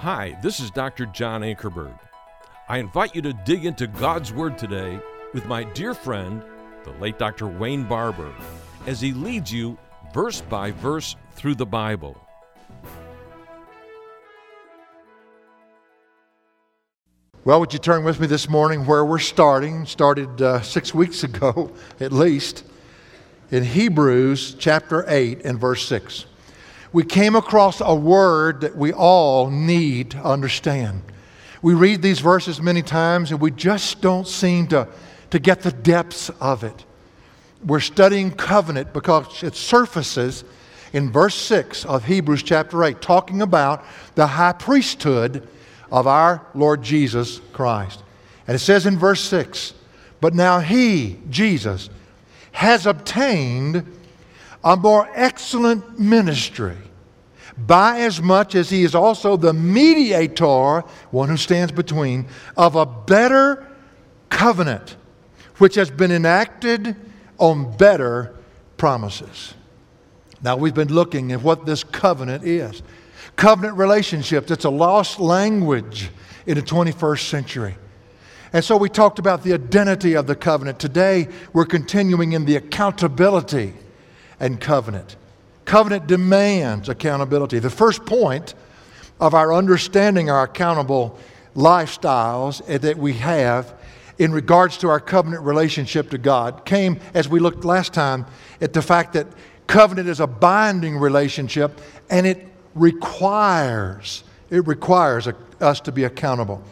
Hi, this is Dr. John Ankerberg. I invite you to dig into God's Word today with my dear friend, the late Dr. Wayne Barber, as he leads you verse by verse through the Bible. Well, would you turn with me this morning where we're starting? Started uh, six weeks ago, at least, in Hebrews chapter 8 and verse 6. We came across a word that we all need to understand. We read these verses many times and we just don't seem to, to get the depths of it. We're studying covenant because it surfaces in verse 6 of Hebrews chapter 8, talking about the high priesthood of our Lord Jesus Christ. And it says in verse 6 But now he, Jesus, has obtained a more excellent ministry by as much as he is also the mediator, one who stands between, of a better covenant, which has been enacted on better promises. Now, we've been looking at what this covenant is. Covenant relationships, it's a lost language in the 21st century. And so we talked about the identity of the covenant. Today, we're continuing in the accountability and covenant. Covenant demands accountability. The first point of our understanding our accountable lifestyles that we have in regards to our covenant relationship to God came as we looked last time at the fact that covenant is a binding relationship and it requires it requires us to be accountable.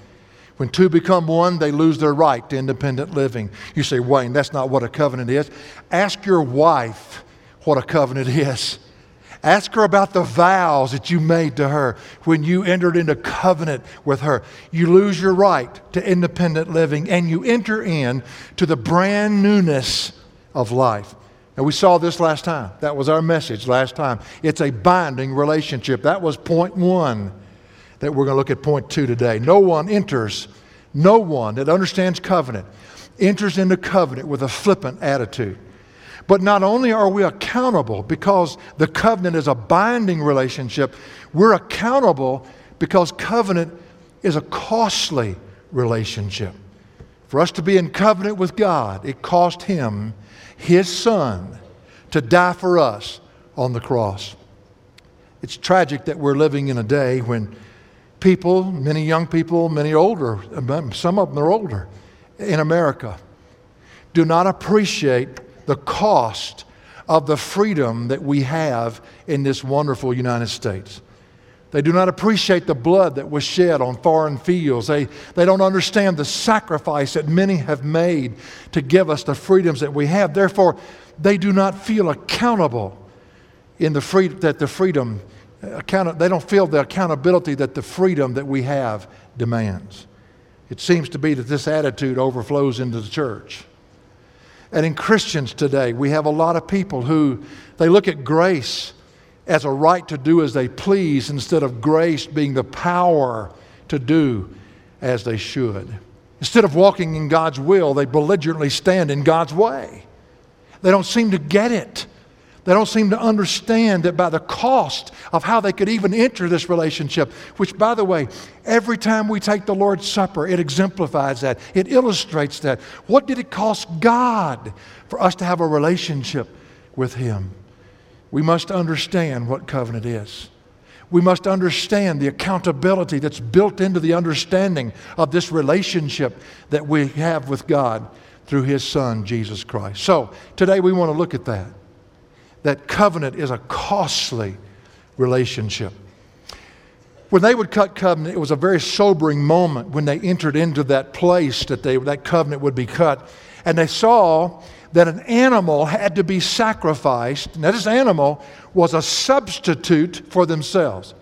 When two become one, they lose their right to independent living. You say, Wayne, that's not what a covenant is. Ask your wife what a covenant is. Ask her about the vows that you made to her when you entered into covenant with her. You lose your right to independent living and you enter in to the brand newness of life. And we saw this last time. That was our message last time. It's a binding relationship. That was point one that we're going to look at point two today. No one enters, no one that understands covenant enters into covenant with a flippant attitude. But not only are we accountable because the covenant is a binding relationship, we're accountable because covenant is a costly relationship. For us to be in covenant with God, it cost Him, His Son, to die for us on the cross. It's tragic that we're living in a day when people, many young people, many older, some of them are older, in America, do not appreciate the cost of the freedom that we have in this wonderful United States. They do not appreciate the blood that was shed on foreign fields. They, they don't understand the sacrifice that many have made to give us the freedoms that we have. Therefore, they do not feel accountable in the free, that the freedom, uh, account, they don't feel the accountability that the freedom that we have demands. It seems to be that this attitude overflows into the church. And in Christians today, we have a lot of people who they look at grace as a right to do as they please instead of grace being the power to do as they should. Instead of walking in God's will, they belligerently stand in God's way. They don't seem to get it. They don't seem to understand that by the cost of how they could even enter this relationship, which, by the way, every time we take the Lord's Supper, it exemplifies that. It illustrates that. What did it cost God for us to have a relationship with Him? We must understand what covenant is. We must understand the accountability that's built into the understanding of this relationship that we have with God through His Son, Jesus Christ. So, today we want to look at that that covenant is a costly relationship. When they would cut covenant, it was a very sobering moment when they entered into that place that they, that covenant would be cut. And they saw that an animal had to be sacrificed. Now, this animal was a substitute for themselves.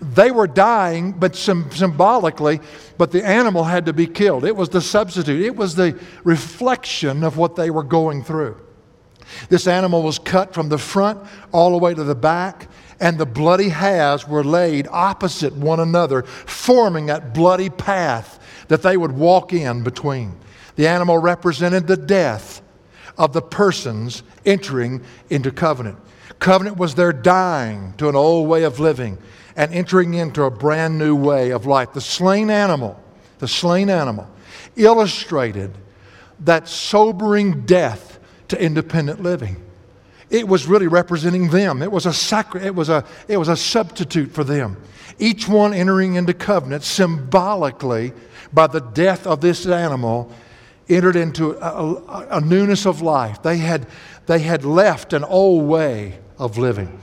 They were dying, but symbolically, but the animal had to be killed. It was the substitute, it was the reflection of what they were going through. This animal was cut from the front all the way to the back, and the bloody halves were laid opposite one another, forming that bloody path that they would walk in between. The animal represented the death of the persons entering into covenant. Covenant was their dying to an old way of living and entering into a brand new way of life. The slain animal, the slain animal, illustrated that sobering death to independent living. It was really representing them. It was a sacri- it was a it was a substitute for them. Each one entering into covenant symbolically by the death of this animal entered into a, a, a newness of life. They had they had left an old way of living.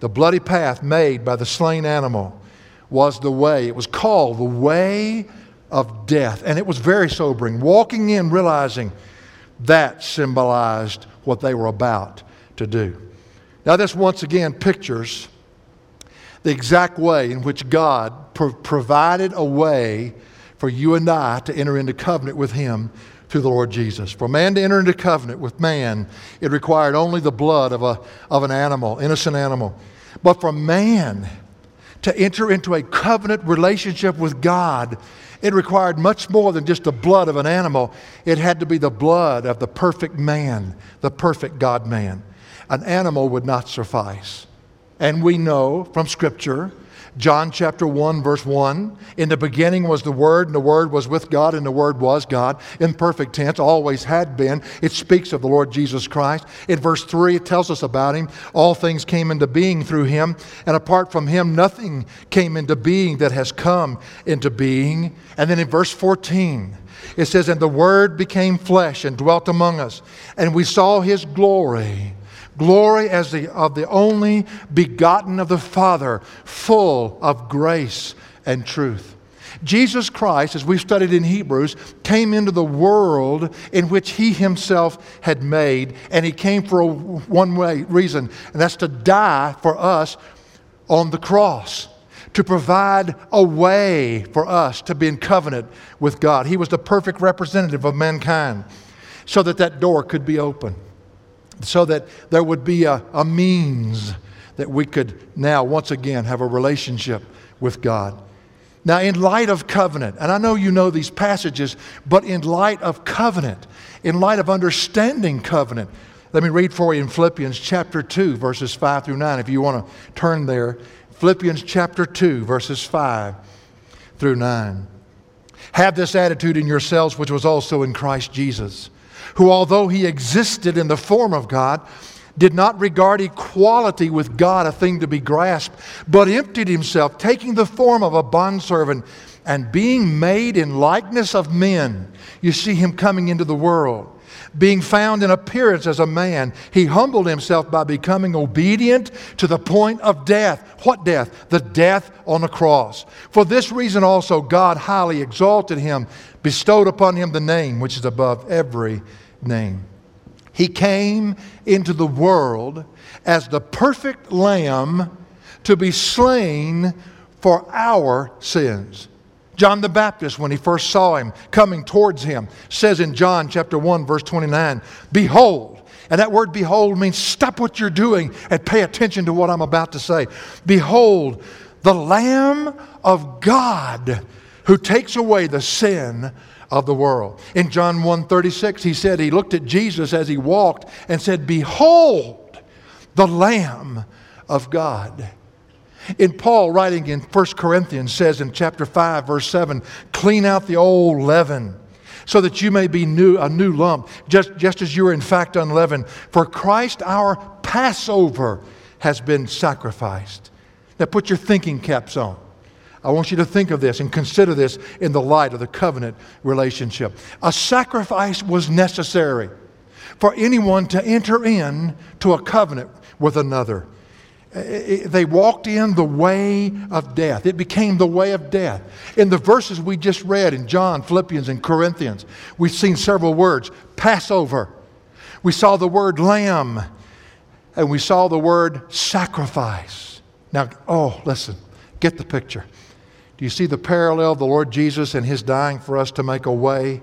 The bloody path made by the slain animal was the way. It was called the way of death. And it was very sobering. Walking in, realizing that symbolized what they were about to do. Now, this once again pictures the exact way in which God pro- provided a way for you and I to enter into covenant with Him through the Lord Jesus. For man to enter into covenant with man, it required only the blood of, a, of an animal, innocent animal. But for man to enter into a covenant relationship with God, it required much more than just the blood of an animal. It had to be the blood of the perfect man, the perfect God man. An animal would not suffice. And we know from Scripture John chapter 1, verse 1. In the beginning was the Word, and the Word was with God, and the Word was God. In perfect tense, always had been. It speaks of the Lord Jesus Christ. In verse 3, it tells us about Him. All things came into being through Him, and apart from Him, nothing came into being that has come into being. And then in verse 14, it says, And the Word became flesh and dwelt among us, and we saw His glory glory as the, of the only begotten of the Father, full of grace and truth. Jesus Christ, as we've studied in Hebrews, came into the world in which he himself had made, and he came for a one way reason, and that's to die for us on the cross, to provide a way for us to be in covenant with God. He was the perfect representative of mankind so that that door could be open so that there would be a, a means that we could now once again have a relationship with God. Now, in light of covenant, and I know you know these passages, but in light of covenant, in light of understanding covenant, let me read for you in Philippians chapter 2, verses 5 through 9, if you want to turn there. Philippians chapter 2, verses 5 through 9. Have this attitude in yourselves, which was also in Christ Jesus who, although he existed in the form of God, did not regard equality with God a thing to be grasped, but emptied himself, taking the form of a bondservant and being made in likeness of men. You see him coming into the world. Being found in appearance as a man, he humbled himself by becoming obedient to the point of death. What death? The death on the cross. For this reason also, God highly exalted him, bestowed upon him the name which is above every name. He came into the world as the perfect lamb to be slain for our sins. John the Baptist, when he first saw him coming towards him, says in John chapter 1, verse 29, Behold, and that word behold means stop what you're doing and pay attention to what I'm about to say. Behold, the Lamb of God who takes away the sin of the world. In John 1:36 he said he looked at Jesus as he walked and said, "Behold, the lamb of God." In Paul writing in 1 Corinthians says in chapter 5 verse 7, "Clean out the old leaven." so that you may be new, a new lump, just, just as you are in fact unleavened. For Christ our Passover has been sacrificed. Now put your thinking caps on. I want you to think of this and consider this in the light of the covenant relationship. A sacrifice was necessary for anyone to enter in to a covenant with another. They walked in the way of death. It became the way of death. In the verses we just read in John, Philippians, and Corinthians, we've seen several words Passover. We saw the word lamb, and we saw the word sacrifice. Now, oh, listen, get the picture. Do you see the parallel of the Lord Jesus and his dying for us to make a way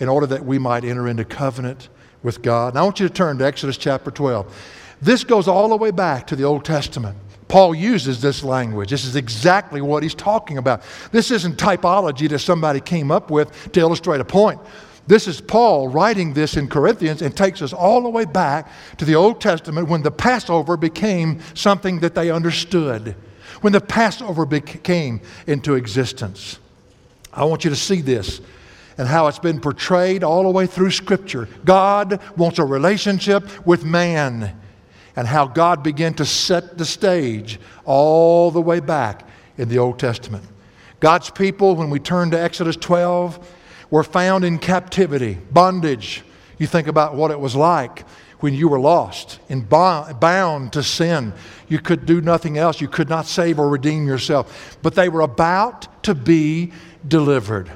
in order that we might enter into covenant with God? Now, I want you to turn to Exodus chapter 12. This goes all the way back to the Old Testament. Paul uses this language. This is exactly what he's talking about. This isn't typology that somebody came up with to illustrate a point. This is Paul writing this in Corinthians and takes us all the way back to the Old Testament when the Passover became something that they understood when the Passover came into existence. I want you to see this and how it's been portrayed all the way through Scripture. God wants a relationship with man, and how God began to set the stage all the way back in the Old Testament. God's people, when we turn to Exodus 12, were found in captivity, bondage. You think about what it was like when you were lost and bound to sin. You could do nothing else. You could not save or redeem yourself. But they were about to be delivered.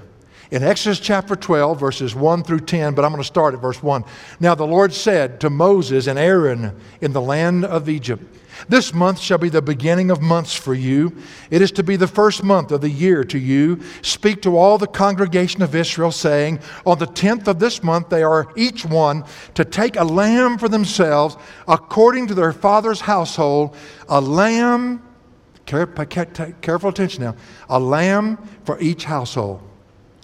In Exodus chapter 12, verses 1 through 10, but I'm going to start at verse 1. Now the Lord said to Moses and Aaron in the land of Egypt, this month shall be the beginning of months for you. It is to be the first month of the year to you. Speak to all the congregation of Israel, saying, On the tenth of this month they are each one to take a lamb for themselves, according to their father's household, a lamb, careful attention now, a lamb for each household.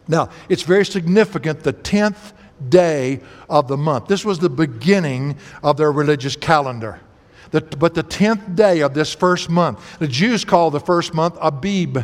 Now, it's very significant the tenth day of the month. This was the beginning of their religious calendar. But the 10th day of this first month, the Jews called the first month Abib.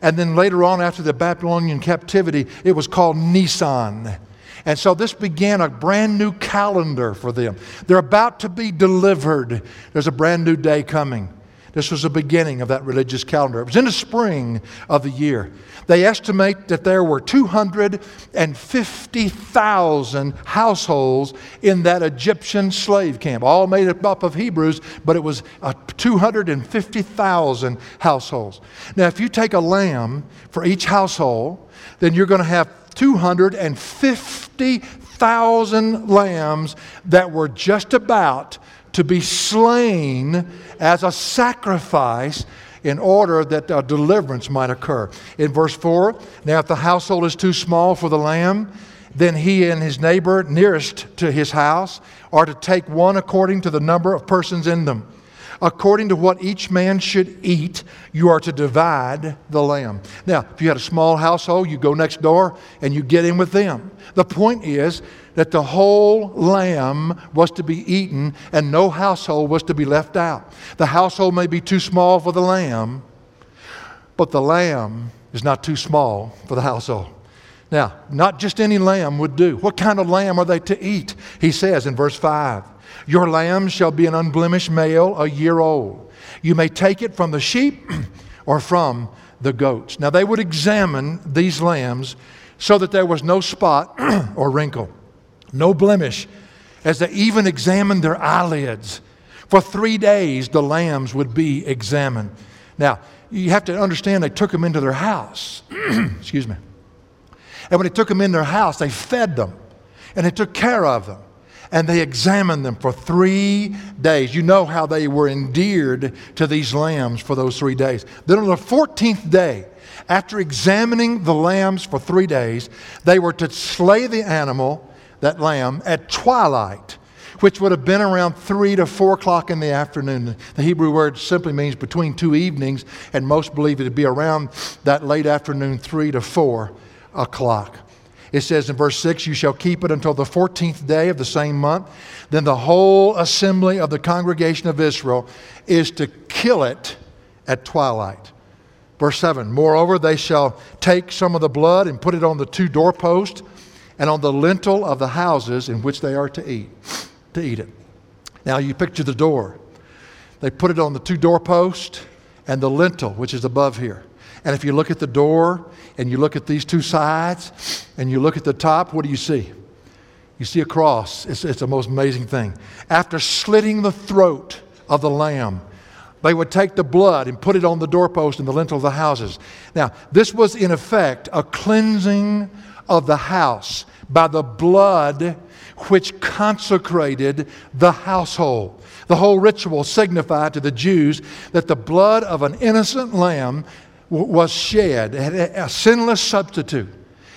And then later on, after the Babylonian captivity, it was called Nisan. And so this began a brand new calendar for them. They're about to be delivered. There's a brand new day coming. This was the beginning of that religious calendar. It was in the spring of the year. They estimate that there were 250,000 households in that Egyptian slave camp, all made up of Hebrews, but it was uh, 250,000 households. Now, if you take a lamb for each household, then you're going to have 250,000 lambs that were just about to be slain as a sacrifice in order that a deliverance might occur. In verse 4, now if the household is too small for the lamb, then he and his neighbor nearest to his house are to take one according to the number of persons in them. According to what each man should eat, you are to divide the lamb. Now, if you had a small household, you go next door and you get in with them. The point is that the whole lamb was to be eaten and no household was to be left out. The household may be too small for the lamb, but the lamb is not too small for the household. Now, not just any lamb would do. What kind of lamb are they to eat? He says in verse 5 Your lamb shall be an unblemished male, a year old. You may take it from the sheep or from the goats. Now, they would examine these lambs so that there was no spot or wrinkle, no blemish, as they even examined their eyelids. For three days, the lambs would be examined. Now, you have to understand they took them into their house. Excuse me. And when they took them in their house, they fed them and they took care of them. And they examined them for three days. You know how they were endeared to these lambs for those three days. Then on the 14th day, after examining the lambs for three days, they were to slay the animal, that lamb, at twilight, which would have been around three to four o'clock in the afternoon. The Hebrew word simply means between two evenings, and most believe it to be around that late afternoon, three to four o'clock. It says in verse 6, You shall keep it until the 14th day of the same month. Then the whole assembly of the congregation of Israel is to kill it at twilight. Verse 7 Moreover, they shall take some of the blood and put it on the two doorposts and on the lintel of the houses in which they are to eat, to eat it. Now you picture the door. They put it on the two doorposts and the lintel, which is above here. And if you look at the door and you look at these two sides and you look at the top, what do you see? You see a cross. It's, it's the most amazing thing. After slitting the throat of the lamb, they would take the blood and put it on the doorpost and the lintel of the houses. Now, this was in effect a cleansing of the house by the blood which consecrated the household. The whole ritual signified to the Jews that the blood of an innocent lamb was shed, a sinless substitute.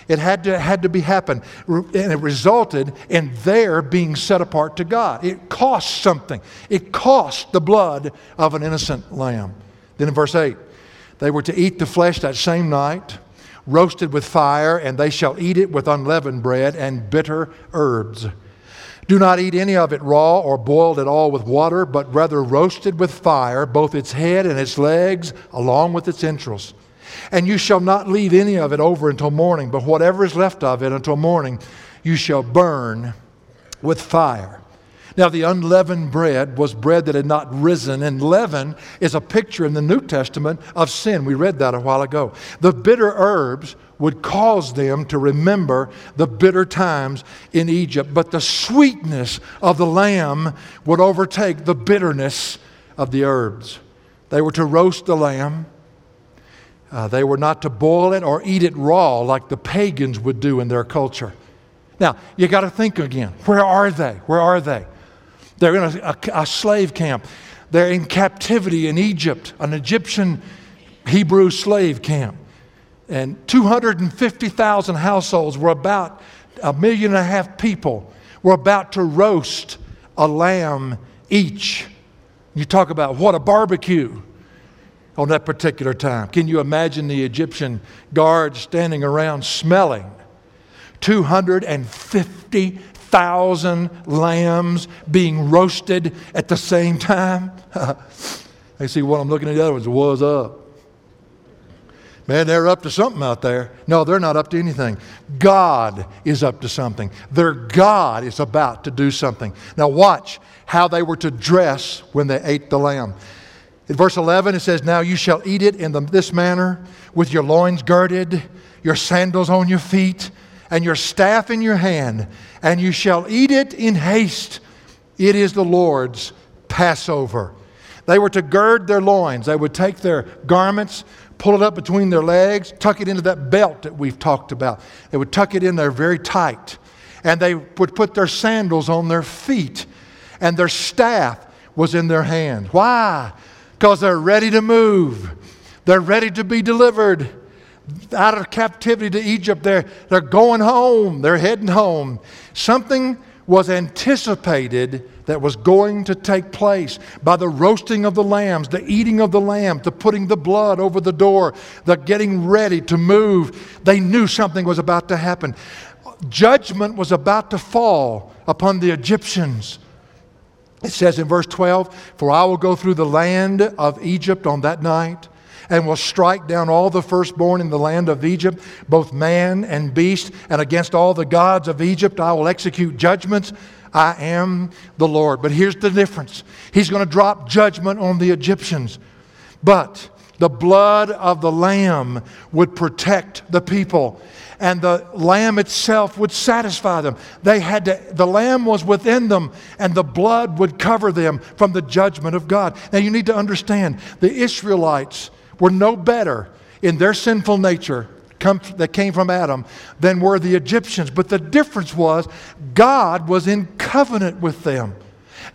It had to, had to be happen, and it resulted in their being set apart to God. It cost something. It cost the blood of an innocent lamb. Then in verse 8, they were to eat the flesh that same night, roasted with fire, and they shall eat it with unleavened bread and bitter herbs. Do not eat any of it raw or boiled at all with water, but rather roasted with fire, both its head and its legs, along with its entrails. And you shall not leave any of it over until morning, but whatever is left of it until morning, you shall burn with fire. Now, the unleavened bread was bread that had not risen, and leaven is a picture in the New Testament of sin. We read that a while ago. The bitter herbs would cause them to remember the bitter times in Egypt, but the sweetness of the lamb would overtake the bitterness of the herbs. They were to roast the lamb. Uh, they were not to boil it or eat it raw like the pagans would do in their culture. Now, you got to think again. Where are they? Where are they? They're in a, a, a slave camp. They're in captivity in Egypt, an Egyptian Hebrew slave camp. And 250,000 households were about a million and a half people were about to roast a lamb each. You talk about what a barbecue on that particular time. Can you imagine the Egyptian guards standing around smelling 250 thousand lambs being roasted at the same time. I see what I'm looking at the other ones. Was up. Man, they're up to something out there. No, they're not up to anything. God is up to something. Their God is about to do something. Now, watch how they were to dress when they ate the lamb. In verse 11, it says, Now you shall eat it in the, this manner, with your loins girded, your sandals on your feet, and your staff in your hand, and you shall eat it in haste. It is the Lord's Passover. They were to gird their loins. They would take their garments, pull it up between their legs, tuck it into that belt that we've talked about. They would tuck it in there very tight. And they would put their sandals on their feet, and their staff was in their hand. Why? Because they're ready to move, they're ready to be delivered out of captivity to Egypt. They're, they're going home, they're heading home. Something was anticipated that was going to take place by the roasting of the lambs, the eating of the lamb, the putting the blood over the door, the getting ready to move. They knew something was about to happen. Judgment was about to fall upon the Egyptians. It says in verse 12, For I will go through the land of Egypt on that night and will strike down all the firstborn in the land of Egypt, both man and beast, and against all the gods of Egypt I will execute judgments. I am the Lord. But here's the difference He's going to drop judgment on the Egyptians. But the blood of the Lamb would protect the people and the lamb itself would satisfy them. They had to, the lamb was within them, and the blood would cover them from the judgment of God. Now you need to understand the Israelites were no better in their sinful nature come, that came from Adam than were the Egyptians. But the difference was God was in covenant with them,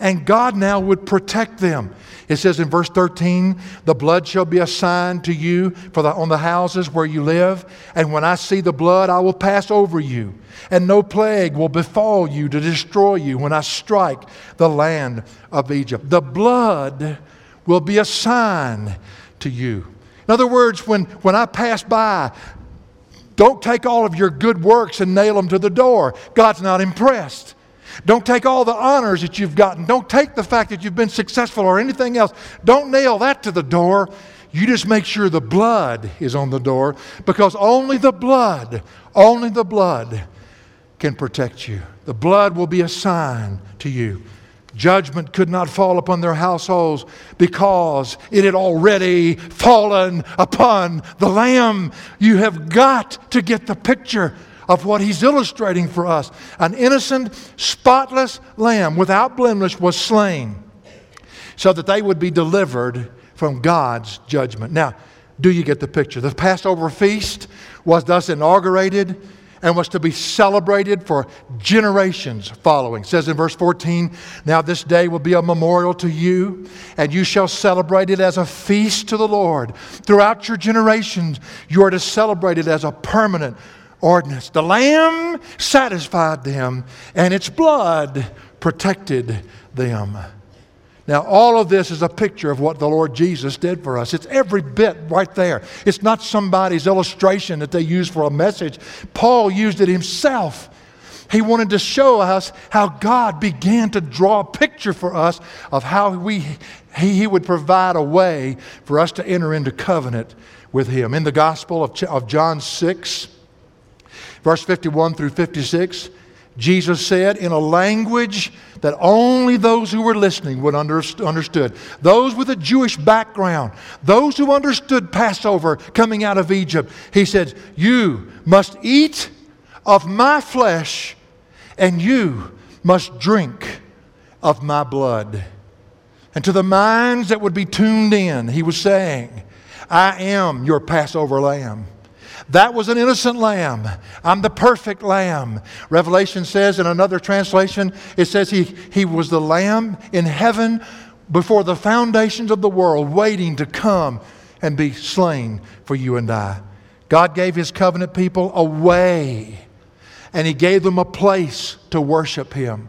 and God now would protect them. It says in verse 13, The blood shall be a sign to you for the, on the houses where you live, and when I see the blood, I will pass over you, and no plague will befall you to destroy you when I strike the land of Egypt. The blood will be a sign to you. In other words, when, when I pass by, don't take all of your good works and nail them to the door. God's not impressed. Don't take all the honors that you've gotten. Don't take the fact that you've been successful or anything else. Don't nail that to the door. You just make sure the blood is on the door because only the blood, only the blood can protect you. The blood will be a sign to you. Judgment could not fall upon their households because it had already fallen upon the Lamb. You have got to get the picture of what he's illustrating for us. An innocent, spotless lamb without blemish was slain so that they would be delivered from God's judgment. Now, do you get the picture? The Passover feast was thus inaugurated and was to be celebrated for generations following. It says in verse 14, Now this day will be a memorial to you, and you shall celebrate it as a feast to the Lord. Throughout your generations, you are to celebrate it as a permanent ordinance. The Lamb satisfied them, and its blood protected them. Now, all of this is a picture of what the Lord Jesus did for us. It's every bit right there. It's not somebody's illustration that they use for a message. Paul used it himself. He wanted to show us how God began to draw a picture for us of how we, he, he would provide a way for us to enter into covenant with Him. In the Gospel of, of John 6, verse 51 through 56, Jesus said in a language that only those who were listening would under, understood. Those with a Jewish background, those who understood Passover coming out of Egypt. He said, You must eat of my flesh, and you must drink of my blood. And to the minds that would be tuned in, he was saying, I am your Passover lamb. That was an innocent lamb. I'm the perfect lamb. Revelation says in another translation, it says he, he was the lamb in heaven before the foundations of the world, waiting to come and be slain for you and I. God gave his covenant people a way, and he gave them a place to worship him.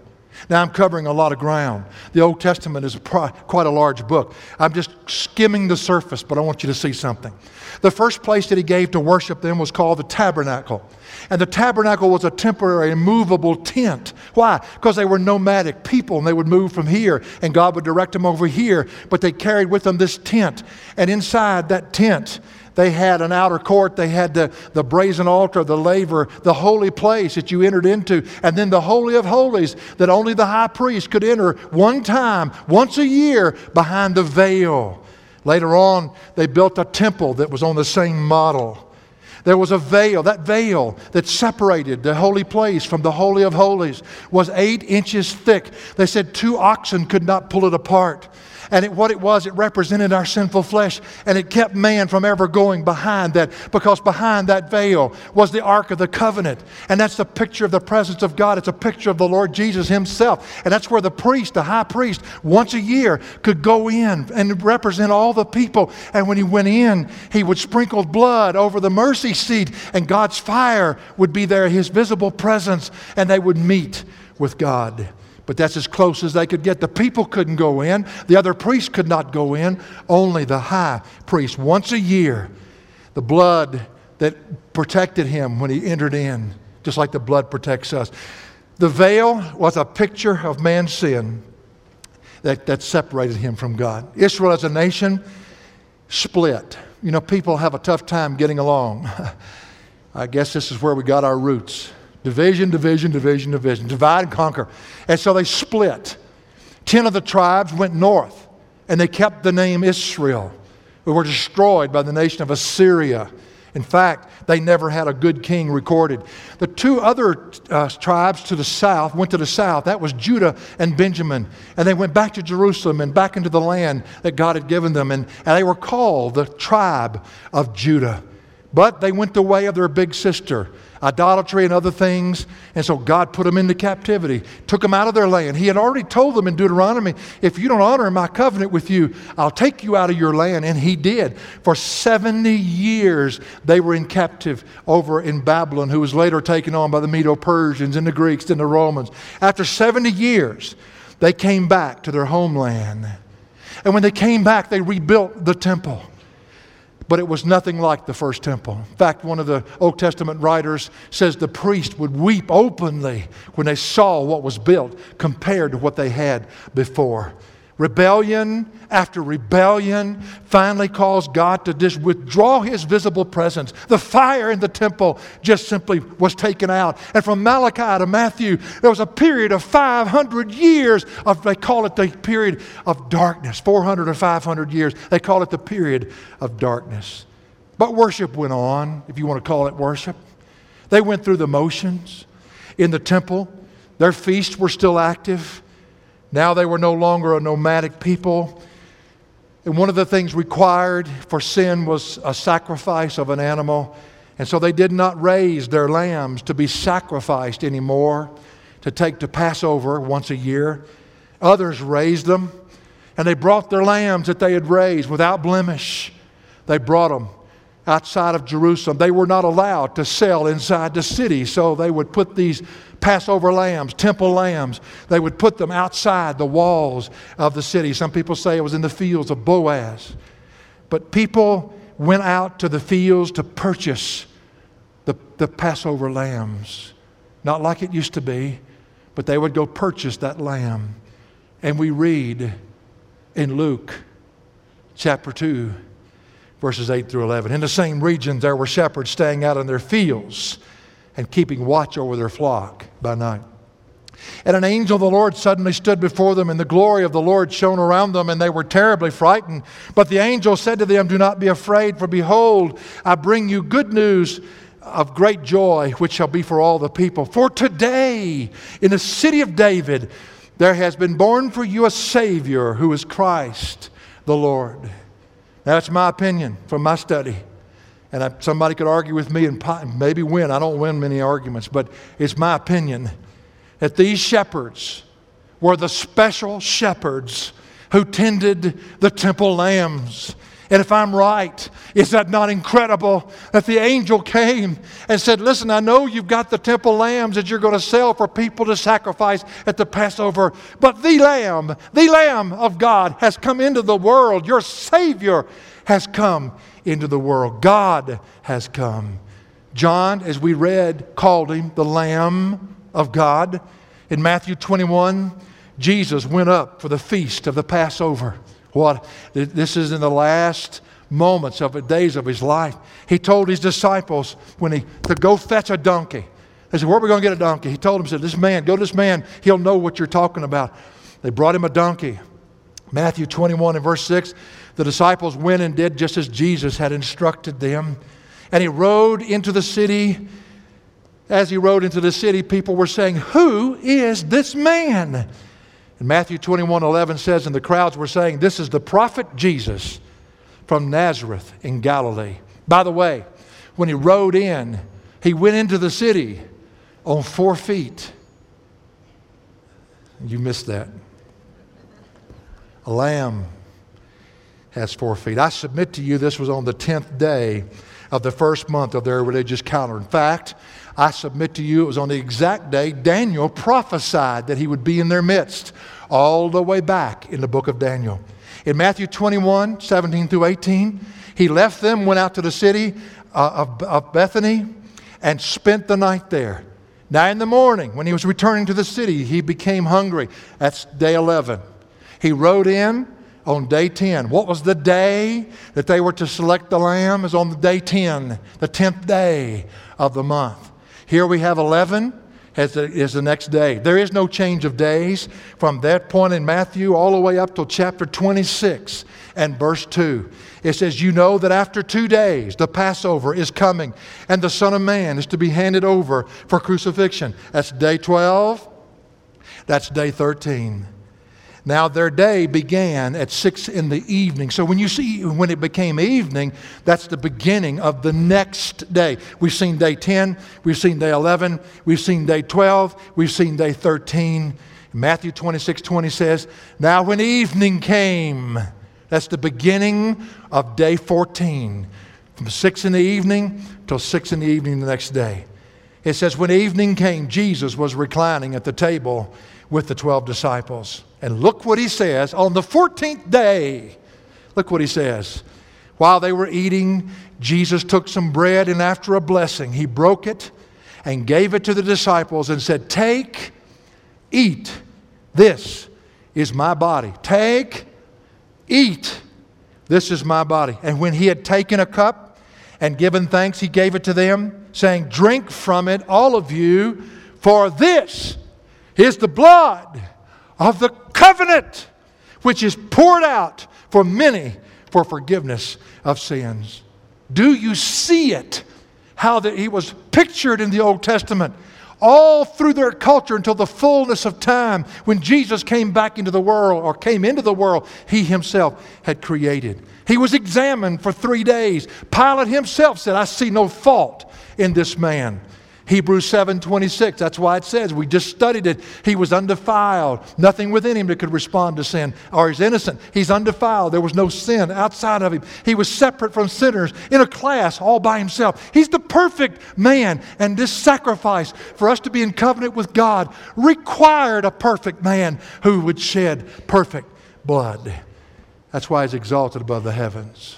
Now, I'm covering a lot of ground. The Old Testament is a pro- quite a large book. I'm just skimming the surface, but I want you to see something. The first place that he gave to worship them was called the tabernacle. And the tabernacle was a temporary, movable tent. Why? Because they were nomadic people and they would move from here and God would direct them over here. But they carried with them this tent. And inside that tent, they had an outer court, they had the, the brazen altar, the laver, the holy place that you entered into, and then the Holy of Holies that only the high priest could enter one time, once a year, behind the veil. Later on, they built a temple that was on the same model. There was a veil. That veil that separated the holy place from the Holy of Holies was eight inches thick. They said two oxen could not pull it apart. And it, what it was, it represented our sinful flesh. And it kept man from ever going behind that because behind that veil was the Ark of the Covenant. And that's the picture of the presence of God. It's a picture of the Lord Jesus Himself. And that's where the priest, the high priest, once a year could go in and represent all the people. And when he went in, he would sprinkle blood over the mercy seat, and God's fire would be there, His visible presence, and they would meet with God but that's as close as they could get. The people couldn't go in, the other priests could not go in, only the high priest. Once a year, the blood that protected him when he entered in, just like the blood protects us. The veil was a picture of man's sin that, that separated him from God. Israel as a nation split. You know, people have a tough time getting along. I guess this is where we got our roots. Division, division, division, division. Divide and conquer. And so they split. Ten of the tribes went north, and they kept the name Israel, who were destroyed by the nation of Assyria. In fact, they never had a good king recorded. The two other uh, tribes to the south went to the south. That was Judah and Benjamin. And they went back to Jerusalem and back into the land that God had given them. And, and they were called the tribe of Judah. But they went the way of their big sister, idolatry and other things. And so God put them into captivity, took them out of their land. He had already told them in Deuteronomy, if you don't honor my covenant with you, I'll take you out of your land. And he did. For 70 years, they were in captive over in Babylon, who was later taken on by the Medo Persians and the Greeks and the Romans. After 70 years, they came back to their homeland. And when they came back, they rebuilt the temple but it was nothing like the first temple. In fact, one of the Old Testament writers says the priest would weep openly when they saw what was built compared to what they had before. Rebellion after rebellion finally caused God to just withdraw his visible presence. The fire in the temple just simply was taken out. And from Malachi to Matthew, there was a period of 500 years of, they call it the period of darkness. 400 or 500 years. They call it the period of darkness. But worship went on, if you want to call it worship. They went through the motions in the temple. Their feasts were still active. Now they were no longer a nomadic people. And one of the things required for sin was a sacrifice of an animal. And so they did not raise their lambs to be sacrificed anymore, to take to Passover once a year. Others raised them, and they brought their lambs that they had raised without blemish. They brought them outside of Jerusalem. They were not allowed to sell inside the city, so they would put these Passover lambs, temple lambs, they would put them outside the walls of the city. Some people say it was in the fields of Boaz. But people went out to the fields to purchase the, the Passover lambs. not like it used to be, but they would go purchase that lamb. And we read in Luke chapter 2, verses 8 through 11. In the same region, there were shepherds staying out in their fields and keeping watch over their flock by night. And an angel of the Lord suddenly stood before them, and the glory of the Lord shone around them, and they were terribly frightened. But the angel said to them, Do not be afraid, for behold, I bring you good news of great joy, which shall be for all the people. For today, in the city of David, there has been born for you a Savior who is Christ the Lord. That's my opinion from my study. And I, somebody could argue with me and maybe win. I don't win many arguments, but it's my opinion that these shepherds were the special shepherds who tended the temple lambs. And if I'm right, is that not incredible that the angel came and said, Listen, I know you've got the temple lambs that you're going to sell for people to sacrifice at the Passover, but the lamb, the lamb of God has come into the world. Your Savior has come into the world. God has come. John, as we read, called him the Lamb of God. In Matthew 21, Jesus went up for the feast of the Passover. What? This is in the last moments of the days of his life. He told his disciples when he to go fetch a donkey. They said, Where are we going to get a donkey? He told them, said, This man, go to this man, he'll know what you're talking about. They brought him a donkey. Matthew 21 and verse 6, the disciples went and did just as Jesus had instructed them. And he rode into the city. As he rode into the city, people were saying, Who is this man? And Matthew 21 11 says, And the crowds were saying, This is the prophet Jesus from Nazareth in Galilee. By the way, when he rode in, he went into the city on four feet. You missed that. A lamb has four feet. I submit to you this was on the 10th day of the first month of their religious calendar. In fact, I submit to you it was on the exact day Daniel prophesied that he would be in their midst, all the way back in the book of Daniel. In Matthew 21 17 through 18, he left them, went out to the city uh, of, of Bethany, and spent the night there. Now, in the morning, when he was returning to the city, he became hungry. That's day 11. He rode in on day 10. What was the day that they were to select the lamb? Is on the day 10, the 10th day of the month. Here we have 11 as the, is the next day. There is no change of days from that point in Matthew all the way up to chapter 26 and verse 2. It says, You know that after two days the Passover is coming, and the Son of Man is to be handed over for crucifixion. That's day 12. That's day 13. Now, their day began at six in the evening. So, when you see when it became evening, that's the beginning of the next day. We've seen day 10, we've seen day 11, we've seen day 12, we've seen day 13. Matthew 26 20 says, Now, when evening came, that's the beginning of day 14, from 6 in the evening till 6 in the evening the next day. It says, When evening came, Jesus was reclining at the table with the 12 disciples. And look what he says on the 14th day. Look what he says. While they were eating, Jesus took some bread and after a blessing, he broke it and gave it to the disciples and said, Take, eat. This is my body. Take, eat. This is my body. And when he had taken a cup and given thanks, he gave it to them, saying, Drink from it, all of you, for this is the blood of the covenant, which is poured out for many for forgiveness of sins. Do you see it? How that he was pictured in the Old Testament all through their culture until the fullness of time when Jesus came back into the world or came into the world he himself had created. He was examined for three days. Pilate himself said, I see no fault in this man. Hebrews 7 26, that's why it says, we just studied it. He was undefiled, nothing within him that could respond to sin, or he's innocent. He's undefiled. There was no sin outside of him. He was separate from sinners in a class all by himself. He's the perfect man. And this sacrifice for us to be in covenant with God required a perfect man who would shed perfect blood. That's why he's exalted above the heavens.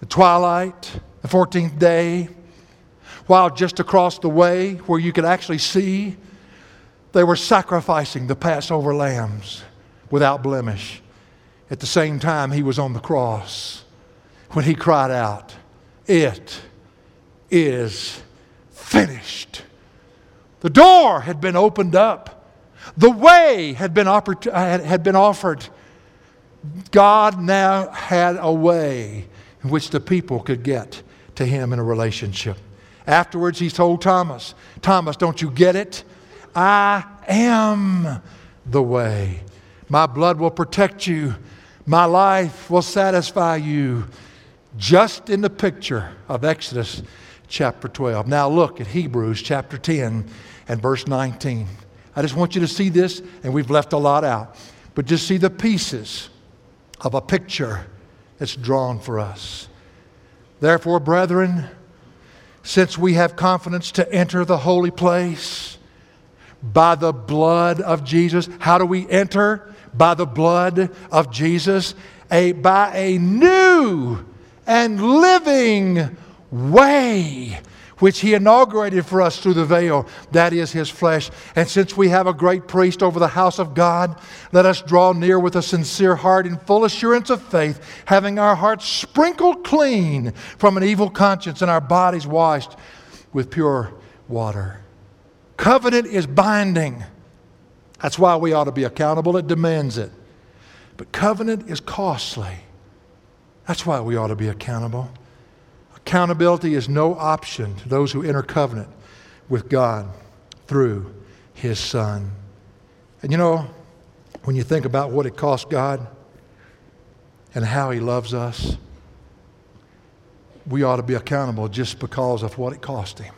The twilight, the 14th day, while just across the way where you could actually see, they were sacrificing the Passover lambs without blemish. At the same time, he was on the cross when he cried out, It is finished. The door had been opened up, the way had been, had been offered. God now had a way in which the people could get to him in a relationship. Afterwards, he told Thomas, Thomas, don't you get it? I am the way. My blood will protect you. My life will satisfy you. Just in the picture of Exodus chapter 12. Now look at Hebrews chapter 10 and verse 19. I just want you to see this, and we've left a lot out, but just see the pieces of a picture that's drawn for us. Therefore, brethren, since we have confidence to enter the holy place. By the blood of Jesus, how do we enter? By the blood of Jesus, a, by a new and living way which he inaugurated for us through the veil. That is his flesh. And since we have a great priest over the house of God, let us draw near with a sincere heart in full assurance of faith, having our hearts sprinkled clean from an evil conscience and our bodies washed with pure water. Covenant is binding. That's why we ought to be accountable. It demands it. But covenant is costly. That's why we ought to be accountable. Accountability is no option to those who enter covenant with God through His Son. And you know, when you think about what it cost God and how He loves us, we ought to be accountable just because of what it cost Him.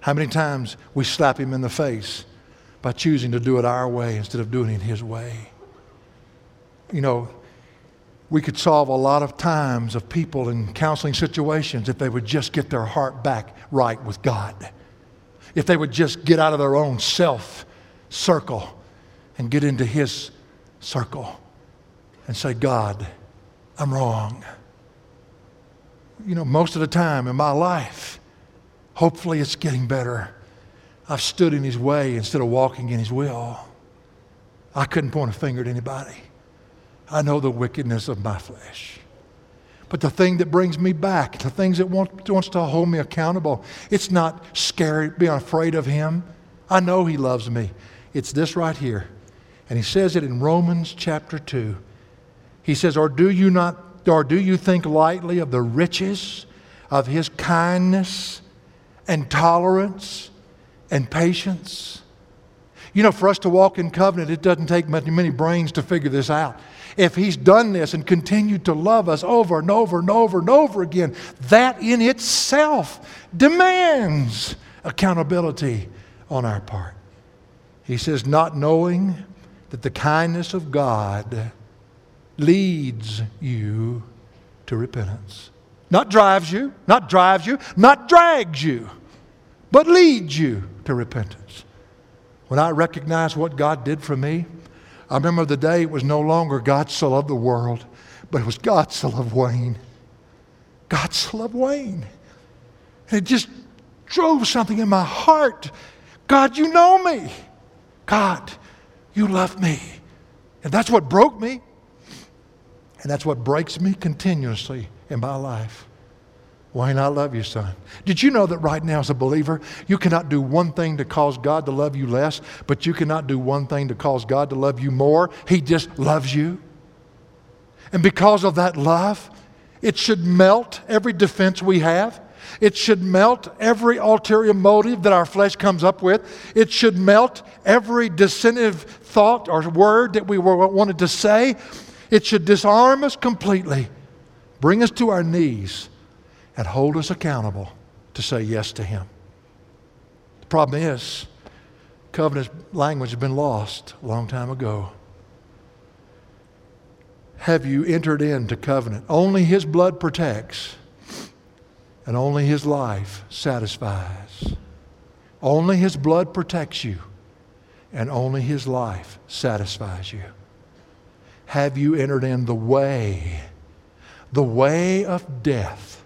How many times we slap Him in the face by choosing to do it our way instead of doing it His way? You know, we could solve a lot of times of people in counseling situations if they would just get their heart back right with God. If they would just get out of their own self circle and get into His circle and say, God, I'm wrong. You know, most of the time in my life, hopefully it's getting better. I've stood in His way instead of walking in His will. I couldn't point a finger at anybody. I know the wickedness of my flesh. But the thing that brings me back, the things that want, wants to hold me accountable, it's not scary, being afraid of Him. I know He loves me. It's this right here. And He says it in Romans chapter 2. He says, Or do you not, or do you think lightly of the riches of His kindness and tolerance and patience? You know, for us to walk in covenant, it doesn't take many, many brains to figure this out if He's done this and continued to love us over and over and over and over again, that in itself demands accountability on our part. He says, not knowing that the kindness of God leads you to repentance. Not drives you, not drives you, not drags you, but leads you to repentance. When I recognize what God did for me, I remember the day it was no longer God so loved the world, but it was God so loved Wayne. God so loved Wayne. And it just drove something in my heart. God, you know me. God, you love me. And that's what broke me. And that's what breaks me continuously in my life. Wayne, I love you, son. Did you know that right now, as a believer, you cannot do one thing to cause God to love you less, but you cannot do one thing to cause God to love you more? He just loves you. And because of that love, it should melt every defense we have. It should melt every ulterior motive that our flesh comes up with. It should melt every dissentive thought or word that we wanted to say. It should disarm us completely, bring us to our knees and hold us accountable to say yes to Him. The problem is, covenant language has been lost a long time ago. Have you entered into covenant? Only His blood protects, and only His life satisfies. Only His blood protects you, and only His life satisfies you. Have you entered in the way, the way of death?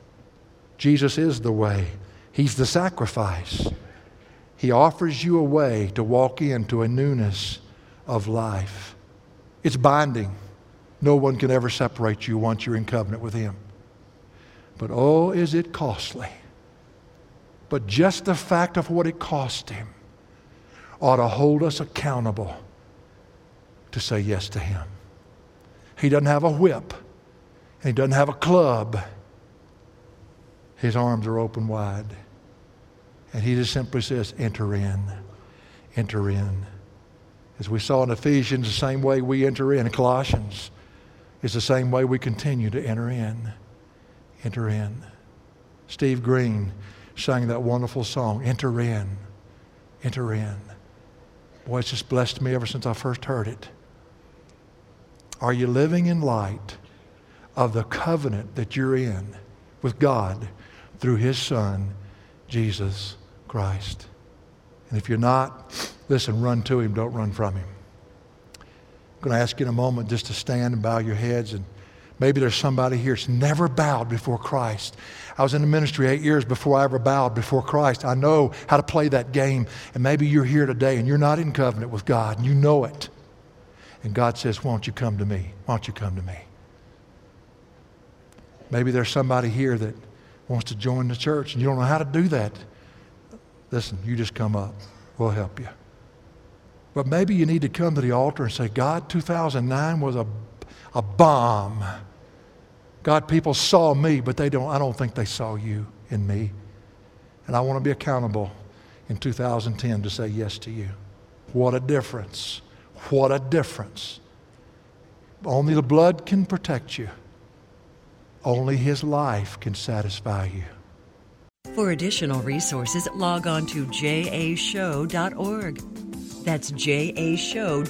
Jesus is the way, He's the sacrifice. He offers you a way to walk into a newness of life. It's binding. No one can ever separate you once you're in covenant with Him. But oh, is it costly. But just the fact of what it cost Him ought to hold us accountable to say yes to Him. He doesn't have a whip, and He doesn't have a club. His arms are open wide. And He just simply says, Enter in, enter in. As we saw in Ephesians, the same way we enter in, Colossians, is the same way we continue to enter in. Enter in. Steve Green sang that wonderful song, Enter In, Enter In. Boy, it's just blessed me ever since I first heard it. Are you living in light of the covenant that you're in with God through His Son, Jesus Christ? And if you're not, listen, run to Him, don't run from Him. I'm going to ask you in a moment just to stand and bow your heads and Maybe there's somebody here that's never bowed before Christ. I was in the ministry eight years before I ever bowed before Christ. I know how to play that game. And maybe you're here today and you're not in covenant with God and you know it. And God says, Why don't you come to me? Why don't you come to me? Maybe there's somebody here that wants to join the church and you don't know how to do that. Listen, you just come up. We'll help you. But maybe you need to come to the altar and say, God, 2009 was a a bomb. God, people saw me, but they don't, I don't think they saw you in me. And I want to be accountable in 2010 to say yes to you. What a difference. What a difference. Only the blood can protect you. Only his life can satisfy you. For additional resources, log on to jashow.org. That's jashow.org.